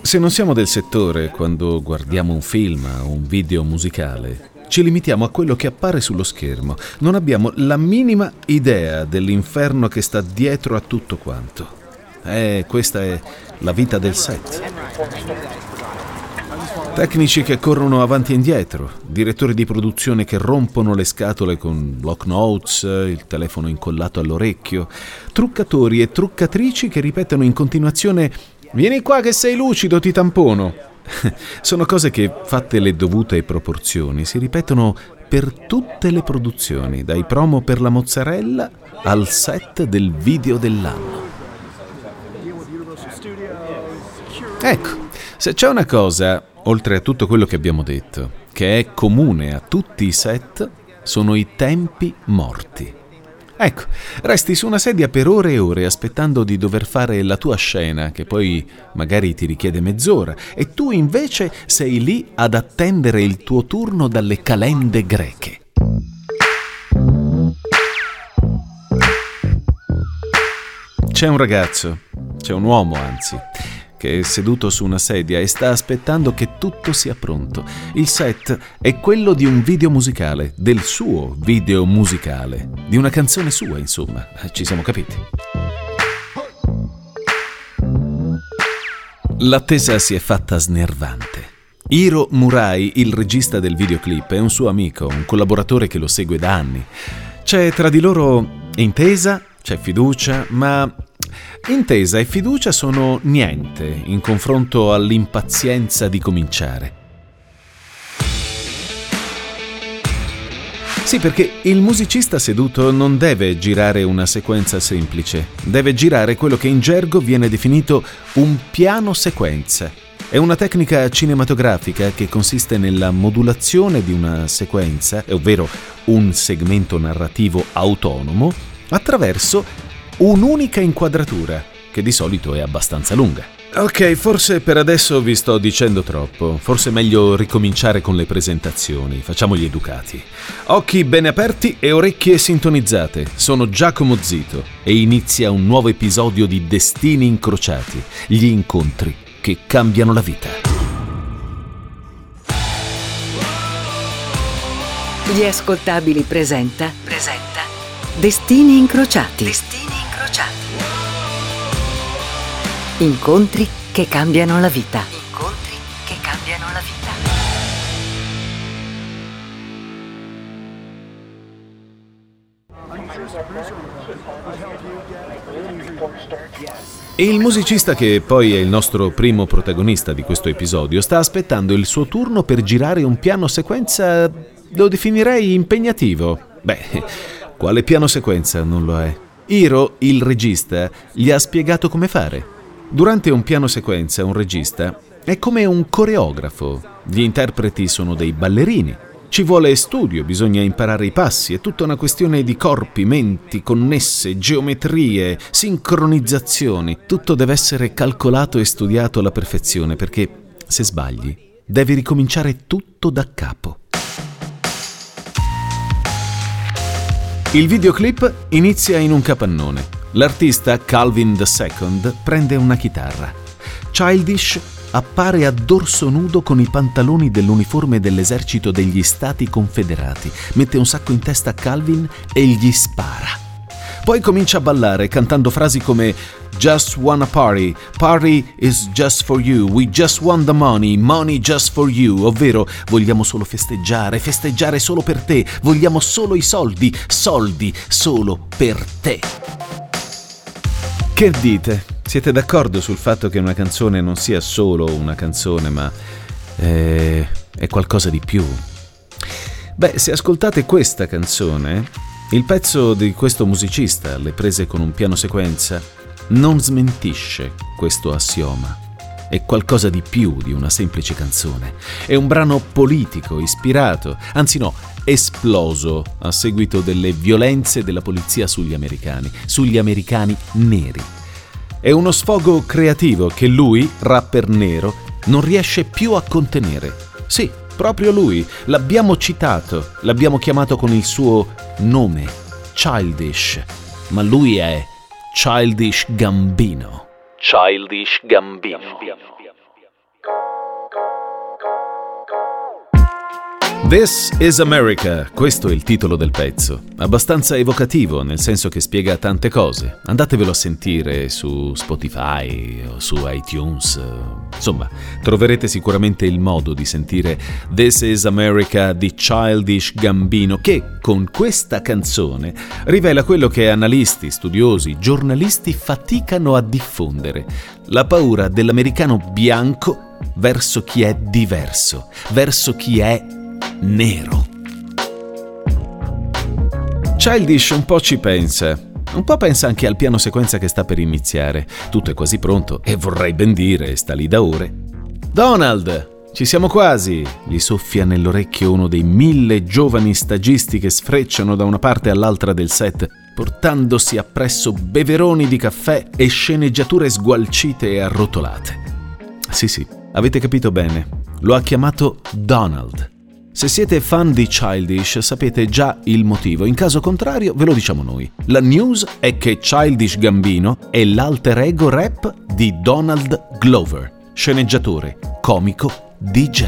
Se non siamo del settore quando guardiamo un film o un video musicale, ci limitiamo a quello che appare sullo schermo. Non abbiamo la minima idea dell'inferno che sta dietro a tutto quanto. Eh, questa è la vita del set. Tecnici che corrono avanti e indietro, direttori di produzione che rompono le scatole con block notes, il telefono incollato all'orecchio, truccatori e truccatrici che ripetono in continuazione Vieni qua che sei lucido, ti tampono. Sono cose che, fatte le dovute proporzioni, si ripetono per tutte le produzioni, dai promo per la mozzarella al set del video dell'anno. Ecco, se c'è una cosa, oltre a tutto quello che abbiamo detto, che è comune a tutti i set, sono i tempi morti. Ecco, resti su una sedia per ore e ore aspettando di dover fare la tua scena, che poi magari ti richiede mezz'ora, e tu invece sei lì ad attendere il tuo turno dalle calende greche. C'è un ragazzo, c'è un uomo anzi, che è seduto su una sedia e sta aspettando che tutto sia pronto. Il set è quello di un video musicale, del suo video musicale, di una canzone sua, insomma. Ci siamo capiti. L'attesa si è fatta snervante. Hiro Murai, il regista del videoclip, è un suo amico, un collaboratore che lo segue da anni. C'è tra di loro intesa, c'è fiducia, ma Intesa e fiducia sono niente in confronto all'impazienza di cominciare. Sì, perché il musicista seduto non deve girare una sequenza semplice, deve girare quello che in gergo viene definito un piano sequenza. È una tecnica cinematografica che consiste nella modulazione di una sequenza, ovvero un segmento narrativo autonomo, attraverso un'unica inquadratura, che di solito è abbastanza lunga. Ok, forse per adesso vi sto dicendo troppo, forse è meglio ricominciare con le presentazioni, facciamo gli educati. Occhi bene aperti e orecchie sintonizzate, sono Giacomo Zito e inizia un nuovo episodio di Destini Incrociati, gli incontri che cambiano la vita. Gli ascoltabili presenta. Presenta. Destini Incrociati. Destini Incontri che cambiano la vita. Incontri che cambiano la vita. E il musicista che poi è il nostro primo protagonista di questo episodio sta aspettando il suo turno per girare un piano sequenza, lo definirei impegnativo. Beh, quale piano sequenza non lo è? Hiro, il regista, gli ha spiegato come fare. Durante un piano sequenza un regista è come un coreografo. Gli interpreti sono dei ballerini. Ci vuole studio, bisogna imparare i passi, è tutta una questione di corpi, menti, connesse, geometrie, sincronizzazioni. Tutto deve essere calcolato e studiato alla perfezione perché se sbagli devi ricominciare tutto da capo. Il videoclip inizia in un capannone. L'artista Calvin II prende una chitarra. Childish appare a dorso nudo con i pantaloni dell'uniforme dell'esercito degli Stati Confederati, mette un sacco in testa a Calvin e gli spara. Poi comincia a ballare cantando frasi come Just wanna party, party is just for you, we just want the money, money just for you, ovvero vogliamo solo festeggiare, festeggiare solo per te, vogliamo solo i soldi, soldi solo per te. Che dite? Siete d'accordo sul fatto che una canzone non sia solo una canzone, ma è, è qualcosa di più? Beh, se ascoltate questa canzone, il pezzo di questo musicista, le prese con un piano sequenza, non smentisce questo assioma. È qualcosa di più di una semplice canzone. È un brano politico, ispirato, anzi no, esploso a seguito delle violenze della polizia sugli americani, sugli americani neri. È uno sfogo creativo che lui, rapper nero, non riesce più a contenere. Sì, proprio lui, l'abbiamo citato, l'abbiamo chiamato con il suo nome, Childish. ma lui è Childish Gambino. Childish Gambino. This is America, questo è il titolo del pezzo. Abbastanza evocativo, nel senso che spiega tante cose. Andatevelo a sentire su Spotify o su iTunes. Insomma, troverete sicuramente il modo di sentire This is America di Childish Gambino, che con questa canzone rivela quello che analisti, studiosi, giornalisti faticano a diffondere. La paura dell'americano bianco verso chi è diverso, verso chi è nero. Childish un po' ci pensa. Un po' pensa anche al piano sequenza che sta per iniziare. Tutto è quasi pronto e vorrei ben dire, sta lì da ore. Donald, ci siamo quasi! Gli soffia nell'orecchio uno dei mille giovani stagisti che sfrecciano da una parte all'altra del set, portandosi appresso beveroni di caffè e sceneggiature sgualcite e arrotolate. Sì, sì, avete capito bene. Lo ha chiamato Donald. Se siete fan di Childish sapete già il motivo, in caso contrario ve lo diciamo noi. La news è che Childish Gambino è l'alter ego rap di Donald Glover, sceneggiatore, comico, DJ.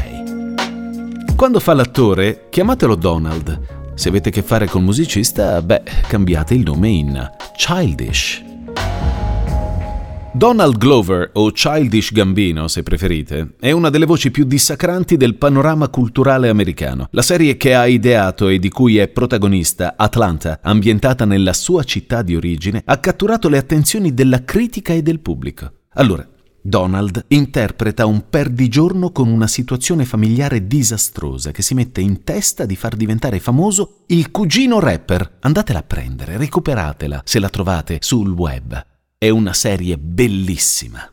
Quando fa l'attore, chiamatelo Donald. Se avete a che fare col musicista, beh, cambiate il nome in Childish. Donald Glover, o Childish Gambino se preferite, è una delle voci più dissacranti del panorama culturale americano. La serie che ha ideato e di cui è protagonista, Atlanta, ambientata nella sua città di origine, ha catturato le attenzioni della critica e del pubblico. Allora, Donald interpreta un perdigiorno con una situazione familiare disastrosa che si mette in testa di far diventare famoso il cugino rapper. Andatela a prendere, recuperatela se la trovate sul web. È una serie bellissima.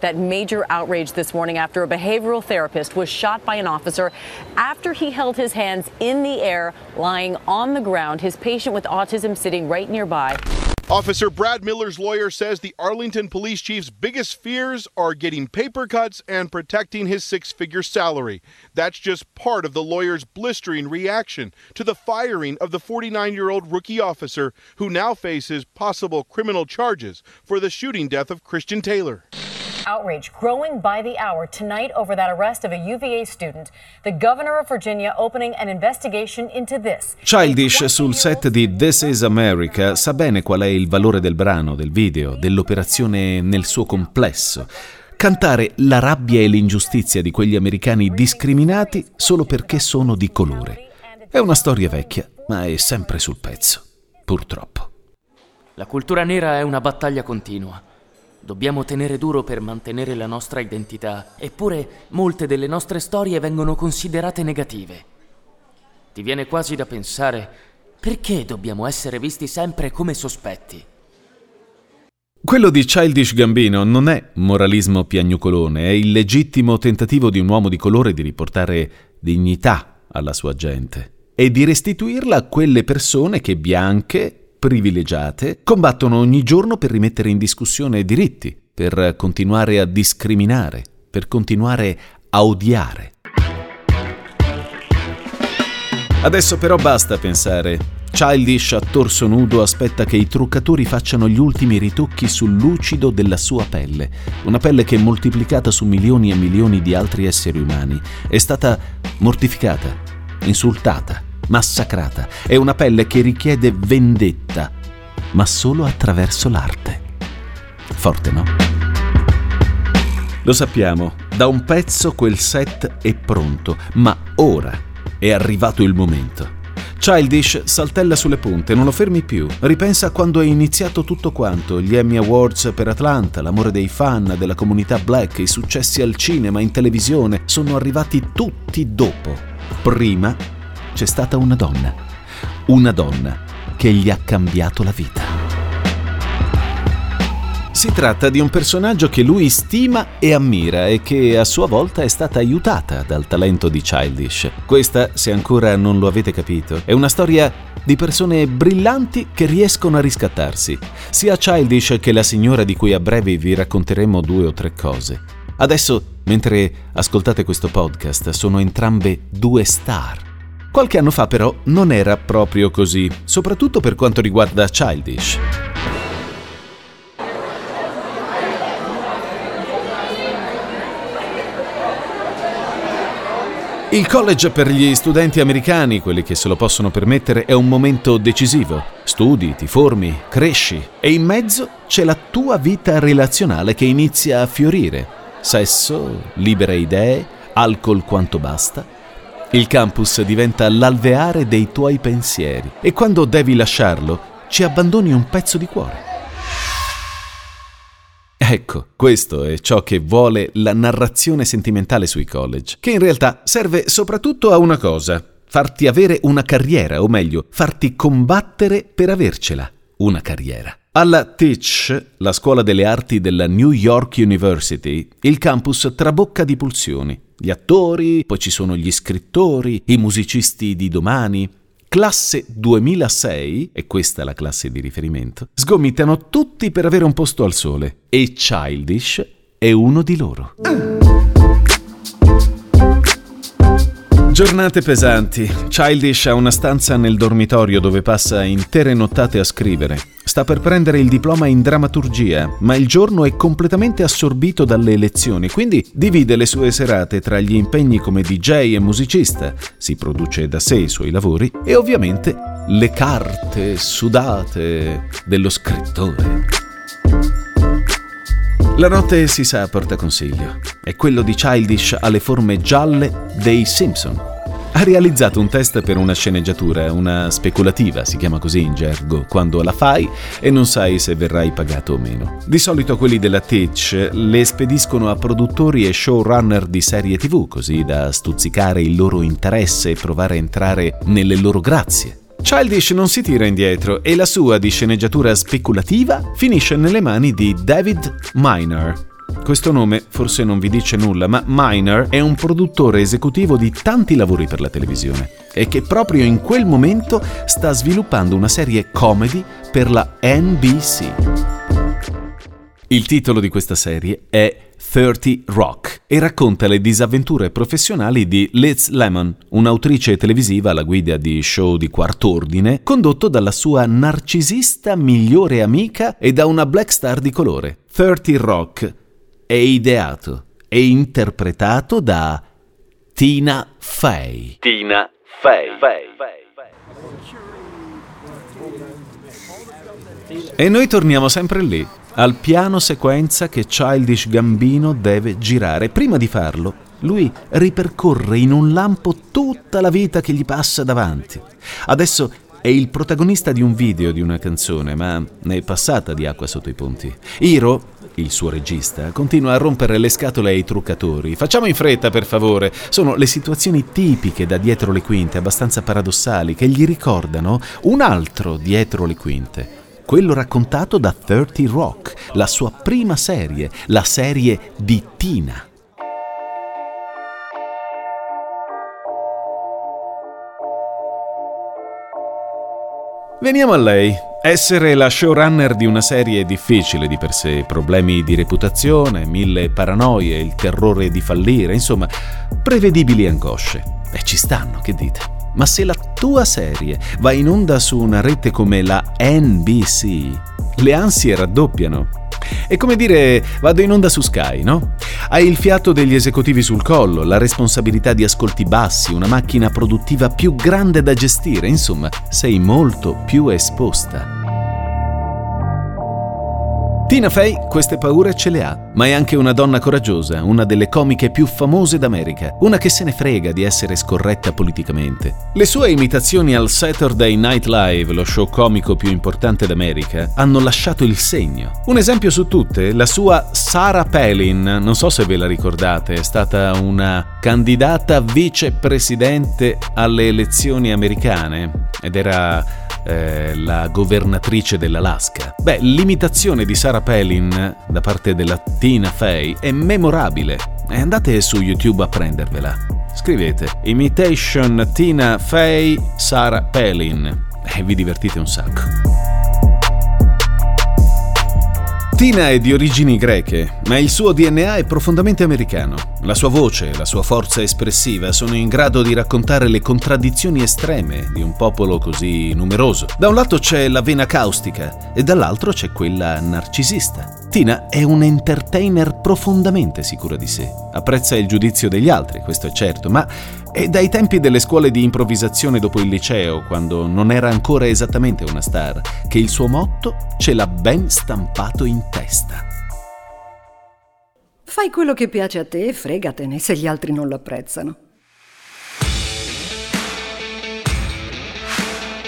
That major outrage this morning after a behavioral therapist was shot by an officer after he held his hands in the air, lying on the ground, his patient with autism sitting right nearby. Officer Brad Miller's lawyer says the Arlington police chief's biggest fears are getting paper cuts and protecting his six figure salary. That's just part of the lawyer's blistering reaction to the firing of the 49 year old rookie officer who now faces possible criminal charges for the shooting death of Christian Taylor. Outrage growing by the hour tonight over that arrest of a UVA student. The governor of Virginia opening an investigation into this. Childish sul set di This is America sa bene qual è il valore del brano, del video, dell'operazione nel suo complesso. Cantare la rabbia e l'ingiustizia di quegli americani discriminati solo perché sono di colore. È una storia vecchia, ma è sempre sul pezzo, purtroppo. La cultura nera è una battaglia continua. Dobbiamo tenere duro per mantenere la nostra identità, eppure molte delle nostre storie vengono considerate negative. Ti viene quasi da pensare perché dobbiamo essere visti sempre come sospetti? Quello di Childish Gambino non è moralismo piagnucolone, è il legittimo tentativo di un uomo di colore di riportare dignità alla sua gente e di restituirla a quelle persone che bianche privilegiate combattono ogni giorno per rimettere in discussione diritti, per continuare a discriminare, per continuare a odiare. Adesso però basta pensare. Childish a torso nudo aspetta che i truccatori facciano gli ultimi ritocchi sul lucido della sua pelle, una pelle che moltiplicata su milioni e milioni di altri esseri umani è stata mortificata, insultata, massacrata. È una pelle che richiede vendetta, ma solo attraverso l'arte. Forte, no? Lo sappiamo, da un pezzo quel set è pronto, ma ora è arrivato il momento. Childish saltella sulle punte, non lo fermi più. Ripensa a quando è iniziato tutto quanto, gli Emmy Awards per Atlanta, l'amore dei fan, della comunità black, i successi al cinema, in televisione, sono arrivati tutti dopo. Prima c'è stata una donna, una donna che gli ha cambiato la vita. Si tratta di un personaggio che lui stima e ammira e che a sua volta è stata aiutata dal talento di Childish. Questa, se ancora non lo avete capito, è una storia di persone brillanti che riescono a riscattarsi. Sia Childish che la signora di cui a breve vi racconteremo due o tre cose. Adesso, mentre ascoltate questo podcast, sono entrambe due star Qualche anno fa però non era proprio così, soprattutto per quanto riguarda Childish. Il college per gli studenti americani, quelli che se lo possono permettere, è un momento decisivo. Studi, ti formi, cresci e in mezzo c'è la tua vita relazionale che inizia a fiorire. Sesso, libere idee, alcol quanto basta il campus diventa l'alveare dei tuoi pensieri e quando devi lasciarlo ci abbandoni un pezzo di cuore. Ecco, questo è ciò che vuole la narrazione sentimentale sui college, che in realtà serve soprattutto a una cosa, farti avere una carriera, o meglio, farti combattere per avercela, una carriera. Alla Teach, la scuola delle arti della New York University, il campus trabocca di pulsioni. Gli attori, poi ci sono gli scrittori, i musicisti di domani, classe 2006, e questa è la classe di riferimento, sgomitano tutti per avere un posto al sole e Childish è uno di loro. Giornate pesanti. Childish ha una stanza nel dormitorio dove passa intere nottate a scrivere. Sta per prendere il diploma in drammaturgia, ma il giorno è completamente assorbito dalle lezioni, quindi divide le sue serate tra gli impegni come DJ e musicista, si produce da sé i suoi lavori e ovviamente le carte sudate dello scrittore. La notte si sa porta consiglio. È quello di Childish alle forme gialle dei Simpson. Ha realizzato un test per una sceneggiatura, una speculativa, si chiama così in gergo, quando la fai e non sai se verrai pagato o meno. Di solito quelli della Teach le spediscono a produttori e showrunner di serie TV, così da stuzzicare il loro interesse e provare a entrare nelle loro grazie. Childish non si tira indietro e la sua di sceneggiatura speculativa finisce nelle mani di David Miner. Questo nome forse non vi dice nulla, ma Miner è un produttore esecutivo di tanti lavori per la televisione e che proprio in quel momento sta sviluppando una serie comedy per la NBC. Il titolo di questa serie è 30 Rock e racconta le disavventure professionali di Liz Lemon, un'autrice televisiva alla guida di show di quart'ordine, condotto dalla sua narcisista migliore amica e da una black star di colore. 30 Rock è ideato e interpretato da Tina Fey. Tina Fey. E noi torniamo sempre lì, al piano sequenza che Childish Gambino deve girare. Prima di farlo, lui ripercorre in un lampo tutta la vita che gli passa davanti. Adesso è il protagonista di un video di una canzone, ma ne è passata di acqua sotto i ponti. Hiro, il suo regista, continua a rompere le scatole ai truccatori. Facciamo in fretta, per favore. Sono le situazioni tipiche da dietro le quinte, abbastanza paradossali, che gli ricordano un altro dietro le quinte quello raccontato da 30 Rock, la sua prima serie, la serie di Tina. Veniamo a lei. Essere la showrunner di una serie è difficile di per sé, problemi di reputazione, mille paranoie, il terrore di fallire, insomma, prevedibili angosce. E ci stanno, che dite? Ma se la tua serie va in onda su una rete come la NBC, le ansie raddoppiano. È come dire vado in onda su Sky, no? Hai il fiato degli esecutivi sul collo, la responsabilità di ascolti bassi, una macchina produttiva più grande da gestire, insomma, sei molto più esposta. Tina Fey queste paure ce le ha, ma è anche una donna coraggiosa, una delle comiche più famose d'America, una che se ne frega di essere scorretta politicamente. Le sue imitazioni al Saturday Night Live, lo show comico più importante d'America, hanno lasciato il segno. Un esempio su tutte, la sua Sarah Palin, non so se ve la ricordate, è stata una candidata vicepresidente alle elezioni americane ed era eh, la governatrice dell'Alaska. Beh, l'imitazione di Sarah Palin da parte della Tina Fey è memorabile. E andate su YouTube a prendervela. Scrivete Imitation Tina Fey Sarah Palin e vi divertite un sacco. Tina è di origini greche, ma il suo DNA è profondamente americano. La sua voce e la sua forza espressiva sono in grado di raccontare le contraddizioni estreme di un popolo così numeroso. Da un lato c'è la vena caustica e dall'altro c'è quella narcisista. Tina è un entertainer profondamente sicura di sé. Apprezza il giudizio degli altri, questo è certo, ma È dai tempi delle scuole di improvvisazione dopo il liceo, quando non era ancora esattamente una star, che il suo motto ce l'ha ben stampato in testa. Fai quello che piace a te e fregatene se gli altri non lo apprezzano.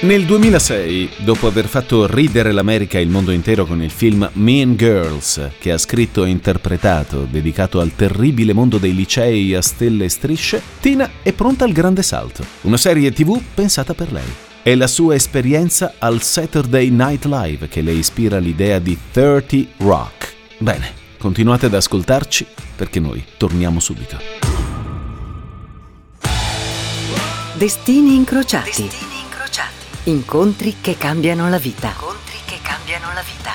Nel 2006, dopo aver fatto ridere l'America e il mondo intero con il film Mean Girls, che ha scritto e interpretato, dedicato al terribile mondo dei licei a stelle e strisce, Tina è pronta al grande salto. Una serie tv pensata per lei. È la sua esperienza al Saturday Night Live che le ispira l'idea di 30 Rock. Bene, continuate ad ascoltarci perché noi torniamo subito. Destini incrociati. Destini. Incontri che cambiano la vita. Incontri che cambiano la vita.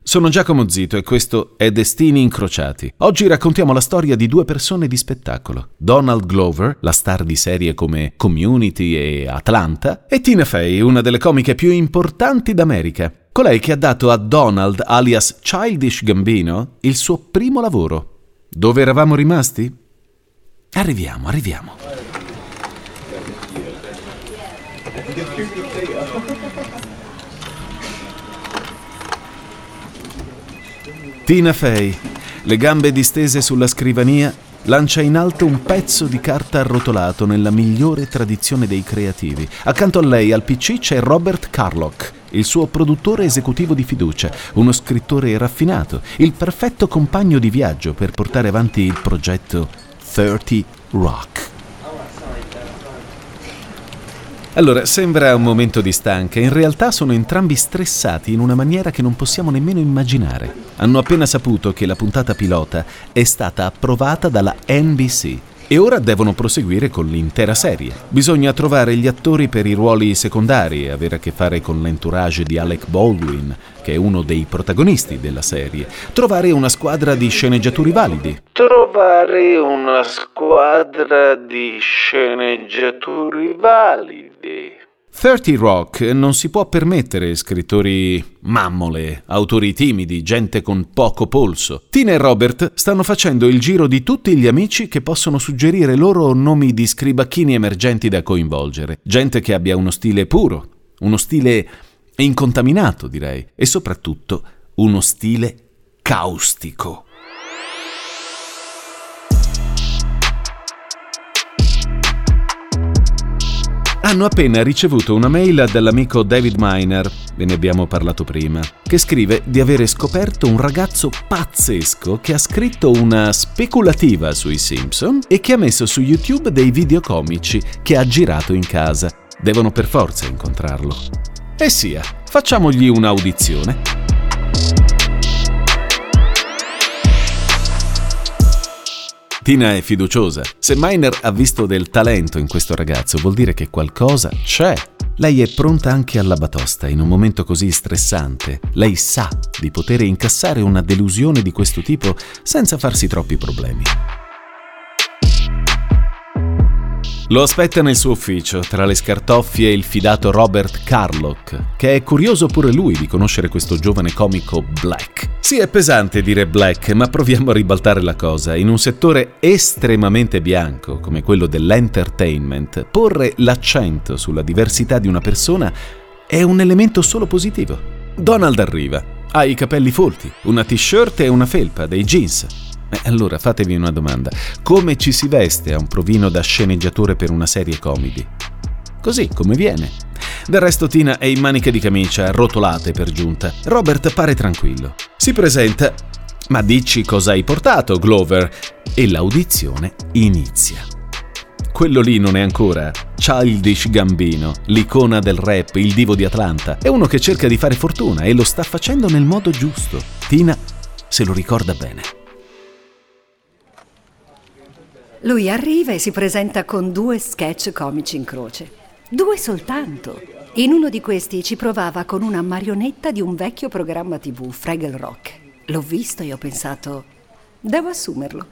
Sono Giacomo Zito e questo è Destini Incrociati. Oggi raccontiamo la storia di due persone di spettacolo. Donald Glover, la star di serie come Community e Atlanta, e Tina Fey, una delle comiche più importanti d'America. Colei che ha dato a Donald, alias Childish Gambino, il suo primo lavoro. Dove eravamo rimasti? Arriviamo, arriviamo. Tina Fey, le gambe distese sulla scrivania, lancia in alto un pezzo di carta arrotolato nella migliore tradizione dei creativi. Accanto a lei al PC c'è Robert Carlock, il suo produttore esecutivo di fiducia, uno scrittore raffinato, il perfetto compagno di viaggio per portare avanti il progetto 30 Rock. Allora, sembra un momento di stanca, in realtà sono entrambi stressati in una maniera che non possiamo nemmeno immaginare. Hanno appena saputo che la puntata pilota è stata approvata dalla NBC e ora devono proseguire con l'intera serie. Bisogna trovare gli attori per i ruoli secondari avere a che fare con l'entourage di Alec Baldwin, che è uno dei protagonisti della serie. Trovare una squadra di sceneggiatori validi. Trovare una squadra di sceneggiatori validi. 30 Rock non si può permettere scrittori mammole, autori timidi, gente con poco polso. Tina e Robert stanno facendo il giro di tutti gli amici che possono suggerire loro nomi di scribacchini emergenti da coinvolgere. Gente che abbia uno stile puro, uno stile incontaminato, direi, e soprattutto uno stile caustico. Hanno appena ricevuto una mail dall'amico David Miner, ve ne abbiamo parlato prima, che scrive di avere scoperto un ragazzo pazzesco che ha scritto una speculativa sui Simpson e che ha messo su YouTube dei video comici che ha girato in casa. Devono per forza incontrarlo. E sia, facciamogli un'audizione. Tina è fiduciosa. Se Miner ha visto del talento in questo ragazzo, vuol dire che qualcosa c'è. Lei è pronta anche alla batosta in un momento così stressante. Lei sa di poter incassare una delusione di questo tipo senza farsi troppi problemi. Lo aspetta nel suo ufficio, tra le scartoffie il fidato Robert Carlock, che è curioso pure lui di conoscere questo giovane comico Black. Sì, è pesante dire Black, ma proviamo a ribaltare la cosa. In un settore estremamente bianco, come quello dell'entertainment, porre l'accento sulla diversità di una persona è un elemento solo positivo. Donald arriva, ha i capelli folti, una t-shirt e una felpa, dei jeans. Eh, allora fatevi una domanda. Come ci si veste a un provino da sceneggiatore per una serie comedy? Così come viene. Del resto Tina è in maniche di camicia, rotolate per giunta. Robert pare tranquillo. Si presenta. Ma dici cosa hai portato, Glover? E l'audizione inizia. Quello lì non è ancora Childish Gambino, l'icona del rap, il divo di Atlanta. È uno che cerca di fare fortuna e lo sta facendo nel modo giusto. Tina se lo ricorda bene. Lui arriva e si presenta con due sketch comici in croce. Due soltanto. In uno di questi ci provava con una marionetta di un vecchio programma TV, Fraggle Rock. L'ho visto e ho pensato, devo assumerlo.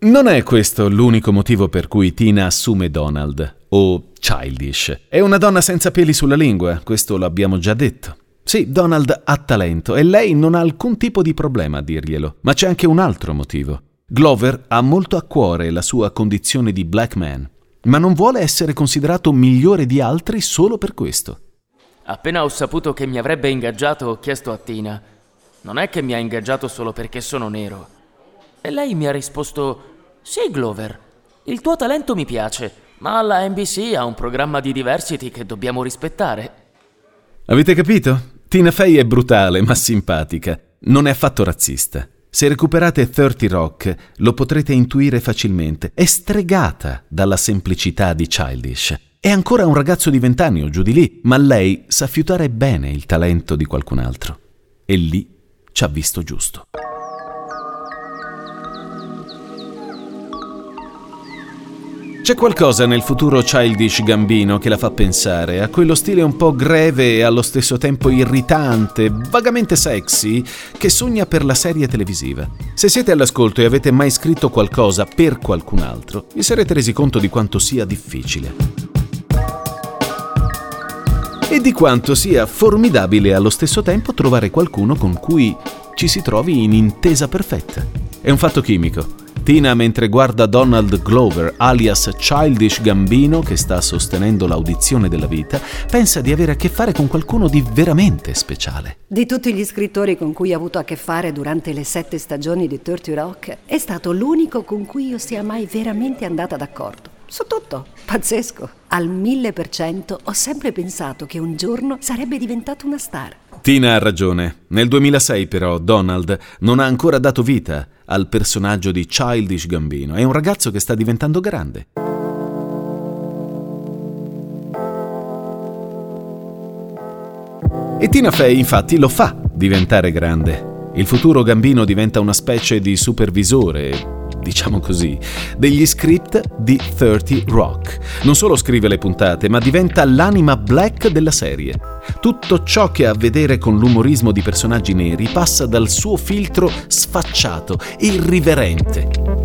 Non è questo l'unico motivo per cui Tina assume Donald, o Childish. È una donna senza peli sulla lingua, questo l'abbiamo già detto. Sì, Donald ha talento e lei non ha alcun tipo di problema a dirglielo, ma c'è anche un altro motivo. Glover ha molto a cuore la sua condizione di black man, ma non vuole essere considerato migliore di altri solo per questo. Appena ho saputo che mi avrebbe ingaggiato, ho chiesto a Tina. Non è che mi ha ingaggiato solo perché sono nero. E lei mi ha risposto: Sì, Glover, il tuo talento mi piace, ma la NBC ha un programma di diversity che dobbiamo rispettare. Avete capito? Tina Fey è brutale ma simpatica. Non è affatto razzista. Se recuperate 30 Rock lo potrete intuire facilmente. È stregata dalla semplicità di Childish. È ancora un ragazzo di vent'anni o giù di lì, ma lei sa fiutare bene il talento di qualcun altro. E lì ci ha visto giusto. C'è qualcosa nel futuro childish Gambino che la fa pensare a quello stile un po' greve e allo stesso tempo irritante, vagamente sexy, che sogna per la serie televisiva. Se siete all'ascolto e avete mai scritto qualcosa per qualcun altro, vi sarete resi conto di quanto sia difficile. E di quanto sia formidabile allo stesso tempo trovare qualcuno con cui ci si trovi in intesa perfetta. È un fatto chimico Tina, mentre guarda Donald Glover, alias Childish Gambino, che sta sostenendo l'audizione della vita, pensa di avere a che fare con qualcuno di veramente speciale. Di tutti gli scrittori con cui ho avuto a che fare durante le sette stagioni di Dirty Rock, è stato l'unico con cui io sia mai veramente andata d'accordo. Su tutto, pazzesco. Al mille per cento ho sempre pensato che un giorno sarebbe diventato una star. Tina ha ragione. Nel 2006 però Donald non ha ancora dato vita al personaggio di Childish Gambino. È un ragazzo che sta diventando grande. E Tina Fey infatti lo fa diventare grande. Il futuro Gambino diventa una specie di supervisore, diciamo così, degli script di 30 Rock. Non solo scrive le puntate, ma diventa l'anima black della serie. Tutto ciò che ha a vedere con l'umorismo di personaggi neri passa dal suo filtro sfacciato, irriverente.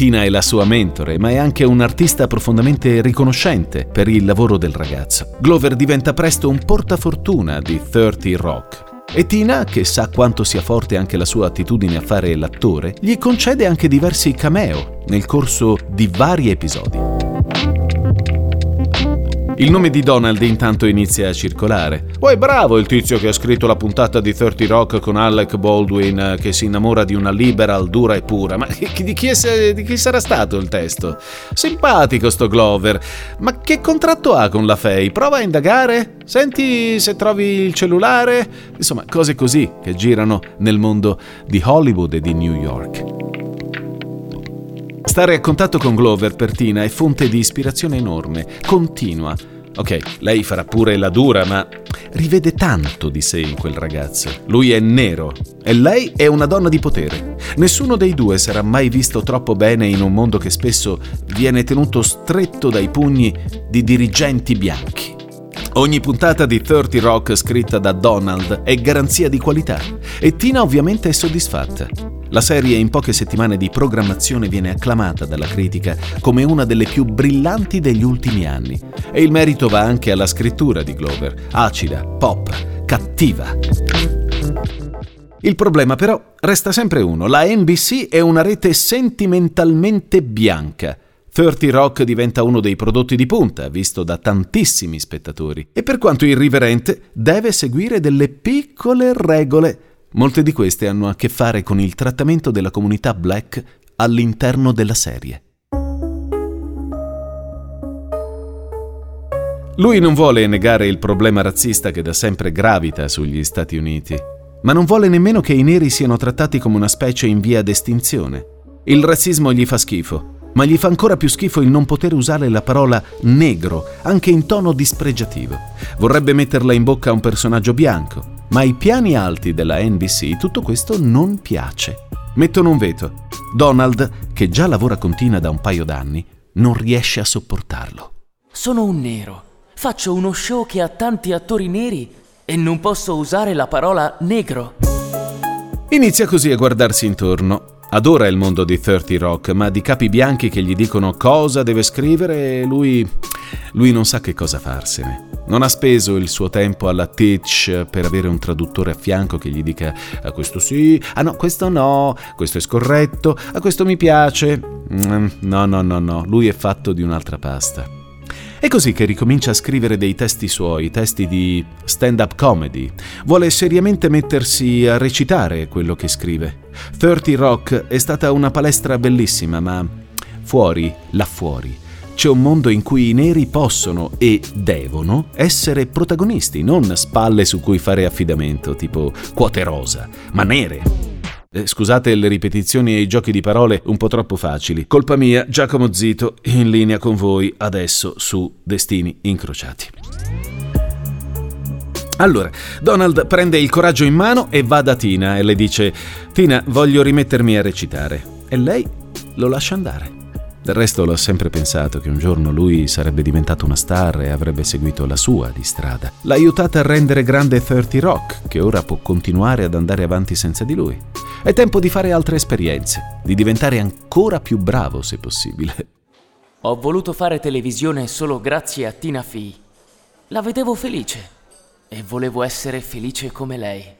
Tina è la sua mentore, ma è anche un artista profondamente riconoscente per il lavoro del ragazzo. Glover diventa presto un portafortuna di 30 Rock. E Tina, che sa quanto sia forte anche la sua attitudine a fare l'attore, gli concede anche diversi cameo nel corso di vari episodi. Il nome di Donald intanto inizia a circolare. Oh, è bravo il tizio che ha scritto la puntata di 30 Rock con Alec Baldwin eh, che si innamora di una liberal dura e pura. Ma di chi, è, di chi sarà stato il testo? Simpatico sto Glover. Ma che contratto ha con la Fay? Prova a indagare? Senti se trovi il cellulare? Insomma, cose così che girano nel mondo di Hollywood e di New York. Stare a contatto con Glover per Tina è fonte di ispirazione enorme, continua. Ok, lei farà pure la dura, ma rivede tanto di sé in quel ragazzo. Lui è nero e lei è una donna di potere. Nessuno dei due sarà mai visto troppo bene in un mondo che spesso viene tenuto stretto dai pugni di dirigenti bianchi. Ogni puntata di 30 Rock scritta da Donald è garanzia di qualità e Tina ovviamente è soddisfatta. La serie in poche settimane di programmazione viene acclamata dalla critica come una delle più brillanti degli ultimi anni e il merito va anche alla scrittura di Glover, acida, pop, cattiva. Il problema però resta sempre uno, la NBC è una rete sentimentalmente bianca. 30 Rock diventa uno dei prodotti di punta, visto da tantissimi spettatori, e per quanto irriverente deve seguire delle piccole regole Molte di queste hanno a che fare con il trattamento della comunità black all'interno della serie. Lui non vuole negare il problema razzista che da sempre gravita sugli Stati Uniti, ma non vuole nemmeno che i neri siano trattati come una specie in via d'estinzione. Il razzismo gli fa schifo, ma gli fa ancora più schifo il non poter usare la parola negro, anche in tono dispregiativo. Vorrebbe metterla in bocca a un personaggio bianco, ma ai piani alti della NBC tutto questo non piace. Mettono un veto. Donald, che già lavora con Tina da un paio d'anni, non riesce a sopportarlo. Sono un nero. Faccio uno show che ha tanti attori neri e non posso usare la parola negro. Inizia così a guardarsi intorno Adora il mondo di 30 Rock, ma di capi bianchi che gli dicono cosa deve scrivere, lui. lui non sa che cosa farsene. Non ha speso il suo tempo alla Teach per avere un traduttore a fianco che gli dica a questo sì, ah no, questo no, questo è scorretto, a questo mi piace. Mm, no, no, no, no, lui è fatto di un'altra pasta. È così che ricomincia a scrivere dei testi suoi, testi di stand-up comedy. Vuole seriamente mettersi a recitare quello che scrive. 30 Rock è stata una palestra bellissima, ma fuori, là fuori, c'è un mondo in cui i neri possono e devono essere protagonisti, non spalle su cui fare affidamento, tipo quote rosa, ma nere. Eh, scusate le ripetizioni e i giochi di parole un po' troppo facili. Colpa mia, Giacomo Zito, in linea con voi adesso su Destini Incrociati. Allora, Donald prende il coraggio in mano e va da Tina e le dice: Tina, voglio rimettermi a recitare. E lei lo lascia andare. Del resto l'ho sempre pensato che un giorno lui sarebbe diventato una star e avrebbe seguito la sua di strada. L'ha aiutata a rendere grande 30 Rock, che ora può continuare ad andare avanti senza di lui. È tempo di fare altre esperienze, di diventare ancora più bravo se possibile. Ho voluto fare televisione solo grazie a Tina Fey. La vedevo felice e volevo essere felice come lei.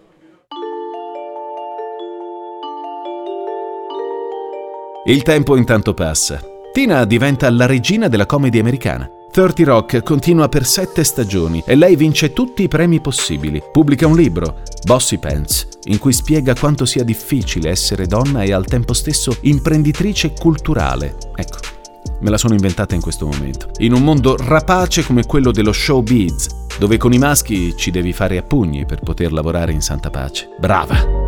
Il tempo intanto passa. Tina diventa la regina della comedy americana. 30 Rock continua per sette stagioni e lei vince tutti i premi possibili. Pubblica un libro, Bossy Pants, in cui spiega quanto sia difficile essere donna e al tempo stesso imprenditrice culturale. Ecco, me la sono inventata in questo momento. In un mondo rapace come quello dello showbiz, dove con i maschi ci devi fare a pugni per poter lavorare in santa pace. Brava!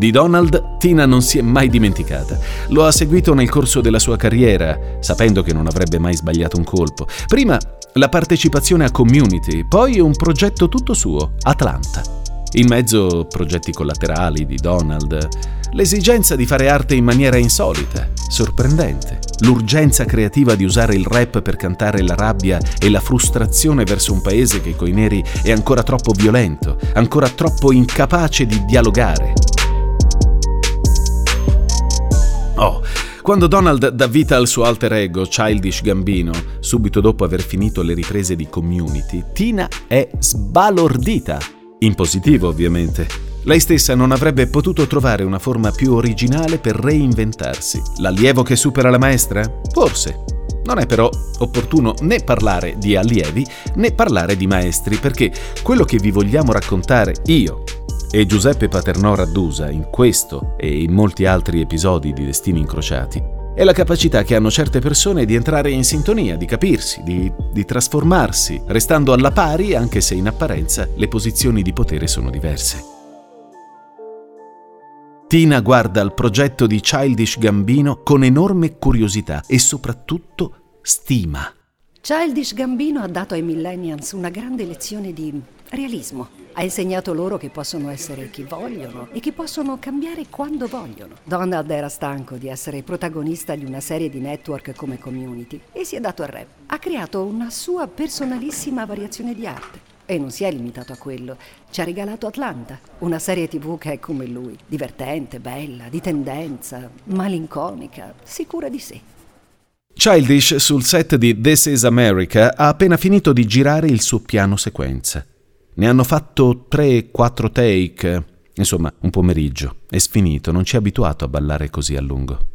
Di Donald, Tina non si è mai dimenticata. Lo ha seguito nel corso della sua carriera, sapendo che non avrebbe mai sbagliato un colpo. Prima la partecipazione a Community, poi un progetto tutto suo, Atlanta. In mezzo progetti collaterali di Donald, l'esigenza di fare arte in maniera insolita, sorprendente, l'urgenza creativa di usare il rap per cantare la rabbia e la frustrazione verso un paese che coi neri è ancora troppo violento, ancora troppo incapace di dialogare. Oh, quando Donald dà vita al suo alter ego, Childish Gambino, subito dopo aver finito le riprese di Community, Tina è sbalordita. In positivo, ovviamente. Lei stessa non avrebbe potuto trovare una forma più originale per reinventarsi. L'allievo che supera la maestra? Forse. Non è però opportuno né parlare di allievi né parlare di maestri, perché quello che vi vogliamo raccontare io e Giuseppe Paternò Raddusa in questo e in molti altri episodi di Destini Incrociati è la capacità che hanno certe persone di entrare in sintonia, di capirsi, di, di, trasformarsi, restando alla pari anche se in apparenza le posizioni di potere sono diverse. Tina guarda il progetto di Childish Gambino con enorme curiosità e soprattutto stima. Childish Gambino ha dato ai millennials una grande lezione di realismo. Ha insegnato loro che possono essere chi vogliono e che possono cambiare quando vogliono. Donald era stanco di essere protagonista di una serie di network come Community e si è dato al rap. Ha creato una sua personalissima variazione di arte. E non si è limitato a quello. Ci ha regalato Atlanta, una serie tv che è come lui, divertente, bella, di tendenza, malinconica, sicura di sé. Childish sul set di This is America ha appena finito di girare il suo piano sequenza. Ne hanno fatto 3-4 take, insomma, un pomeriggio. È sfinito, non ci è abituato a ballare così a lungo.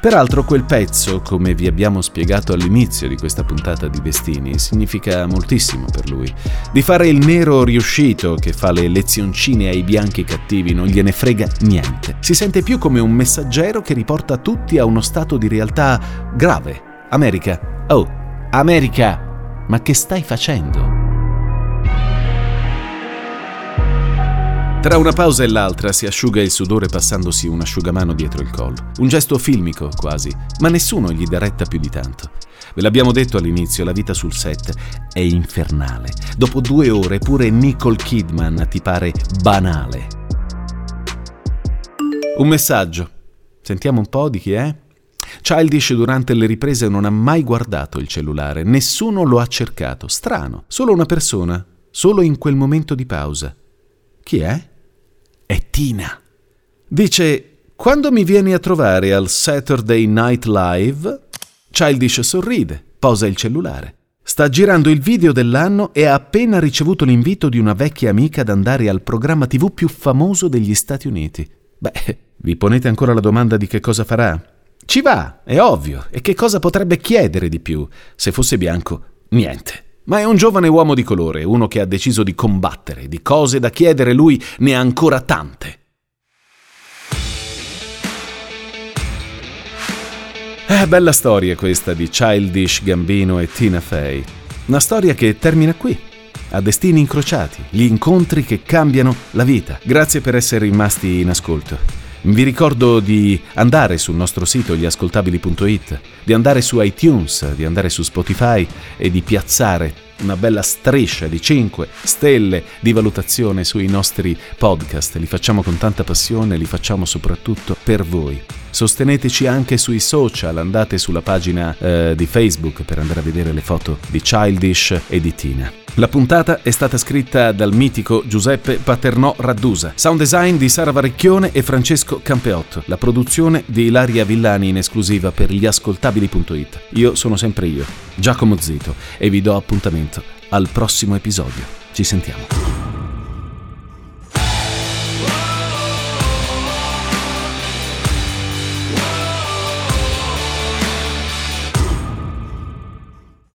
Peraltro quel pezzo, come vi abbiamo spiegato all'inizio di questa puntata di Destini, significa moltissimo per lui. Di fare il nero riuscito che fa le lezioncine ai bianchi cattivi non gliene frega niente. Si sente più come un messaggero che riporta tutti a uno stato di realtà grave. America. Oh, America! Ma che stai facendo? Tra una pausa e l'altra si asciuga il sudore passandosi un asciugamano dietro il collo. Un gesto filmico, quasi, ma nessuno gli dà retta più di tanto. Ve l'abbiamo detto all'inizio, la vita sul set è infernale. Dopo due ore pure Nicole Kidman ti pare banale. Un messaggio Sentiamo un po' di chi è. Childish durante le riprese non ha mai guardato il cellulare, nessuno lo ha cercato. Strano, solo una persona, solo in quel momento di pausa. Chi è? È Tina. Dice, quando mi vieni a trovare al Saturday Night Live, Childish sorride, posa il cellulare. Sta girando il video dell'anno e ha appena ricevuto l'invito di una vecchia amica ad andare al programma TV più famoso degli Stati Uniti. Beh, vi ponete ancora la domanda di che cosa farà? Ci va, è ovvio. E che cosa potrebbe chiedere di più? Se fosse bianco, niente. Ma è un giovane uomo di colore, uno che ha deciso di combattere, di cose da chiedere lui ne ha ancora tante. Eh, bella storia questa di Childish Gambino e Tina Fey. Una storia che termina qui, a destini incrociati, gli incontri che cambiano la vita. Grazie per essere rimasti in ascolto. Vi ricordo di andare sul nostro sito gliascoltabili.it, di andare su iTunes, di andare su Spotify e di piazzare una bella striscia di 5 stelle di valutazione sui nostri podcast. Li facciamo con tanta passione, li facciamo soprattutto per voi. Sosteneteci anche sui social, andate sulla pagina eh, di Facebook per andare a vedere le foto di Childish e di Tina. La puntata è stata scritta dal mitico Giuseppe Paternò Raddusa, sound design di Sara Varicchione e Francesco Campeotto, la produzione di Ilaria Villani in esclusiva per gliascoltabili.it. Io sono sempre io, Giacomo Zito, e vi do appuntamento al prossimo episodio. Ci sentiamo.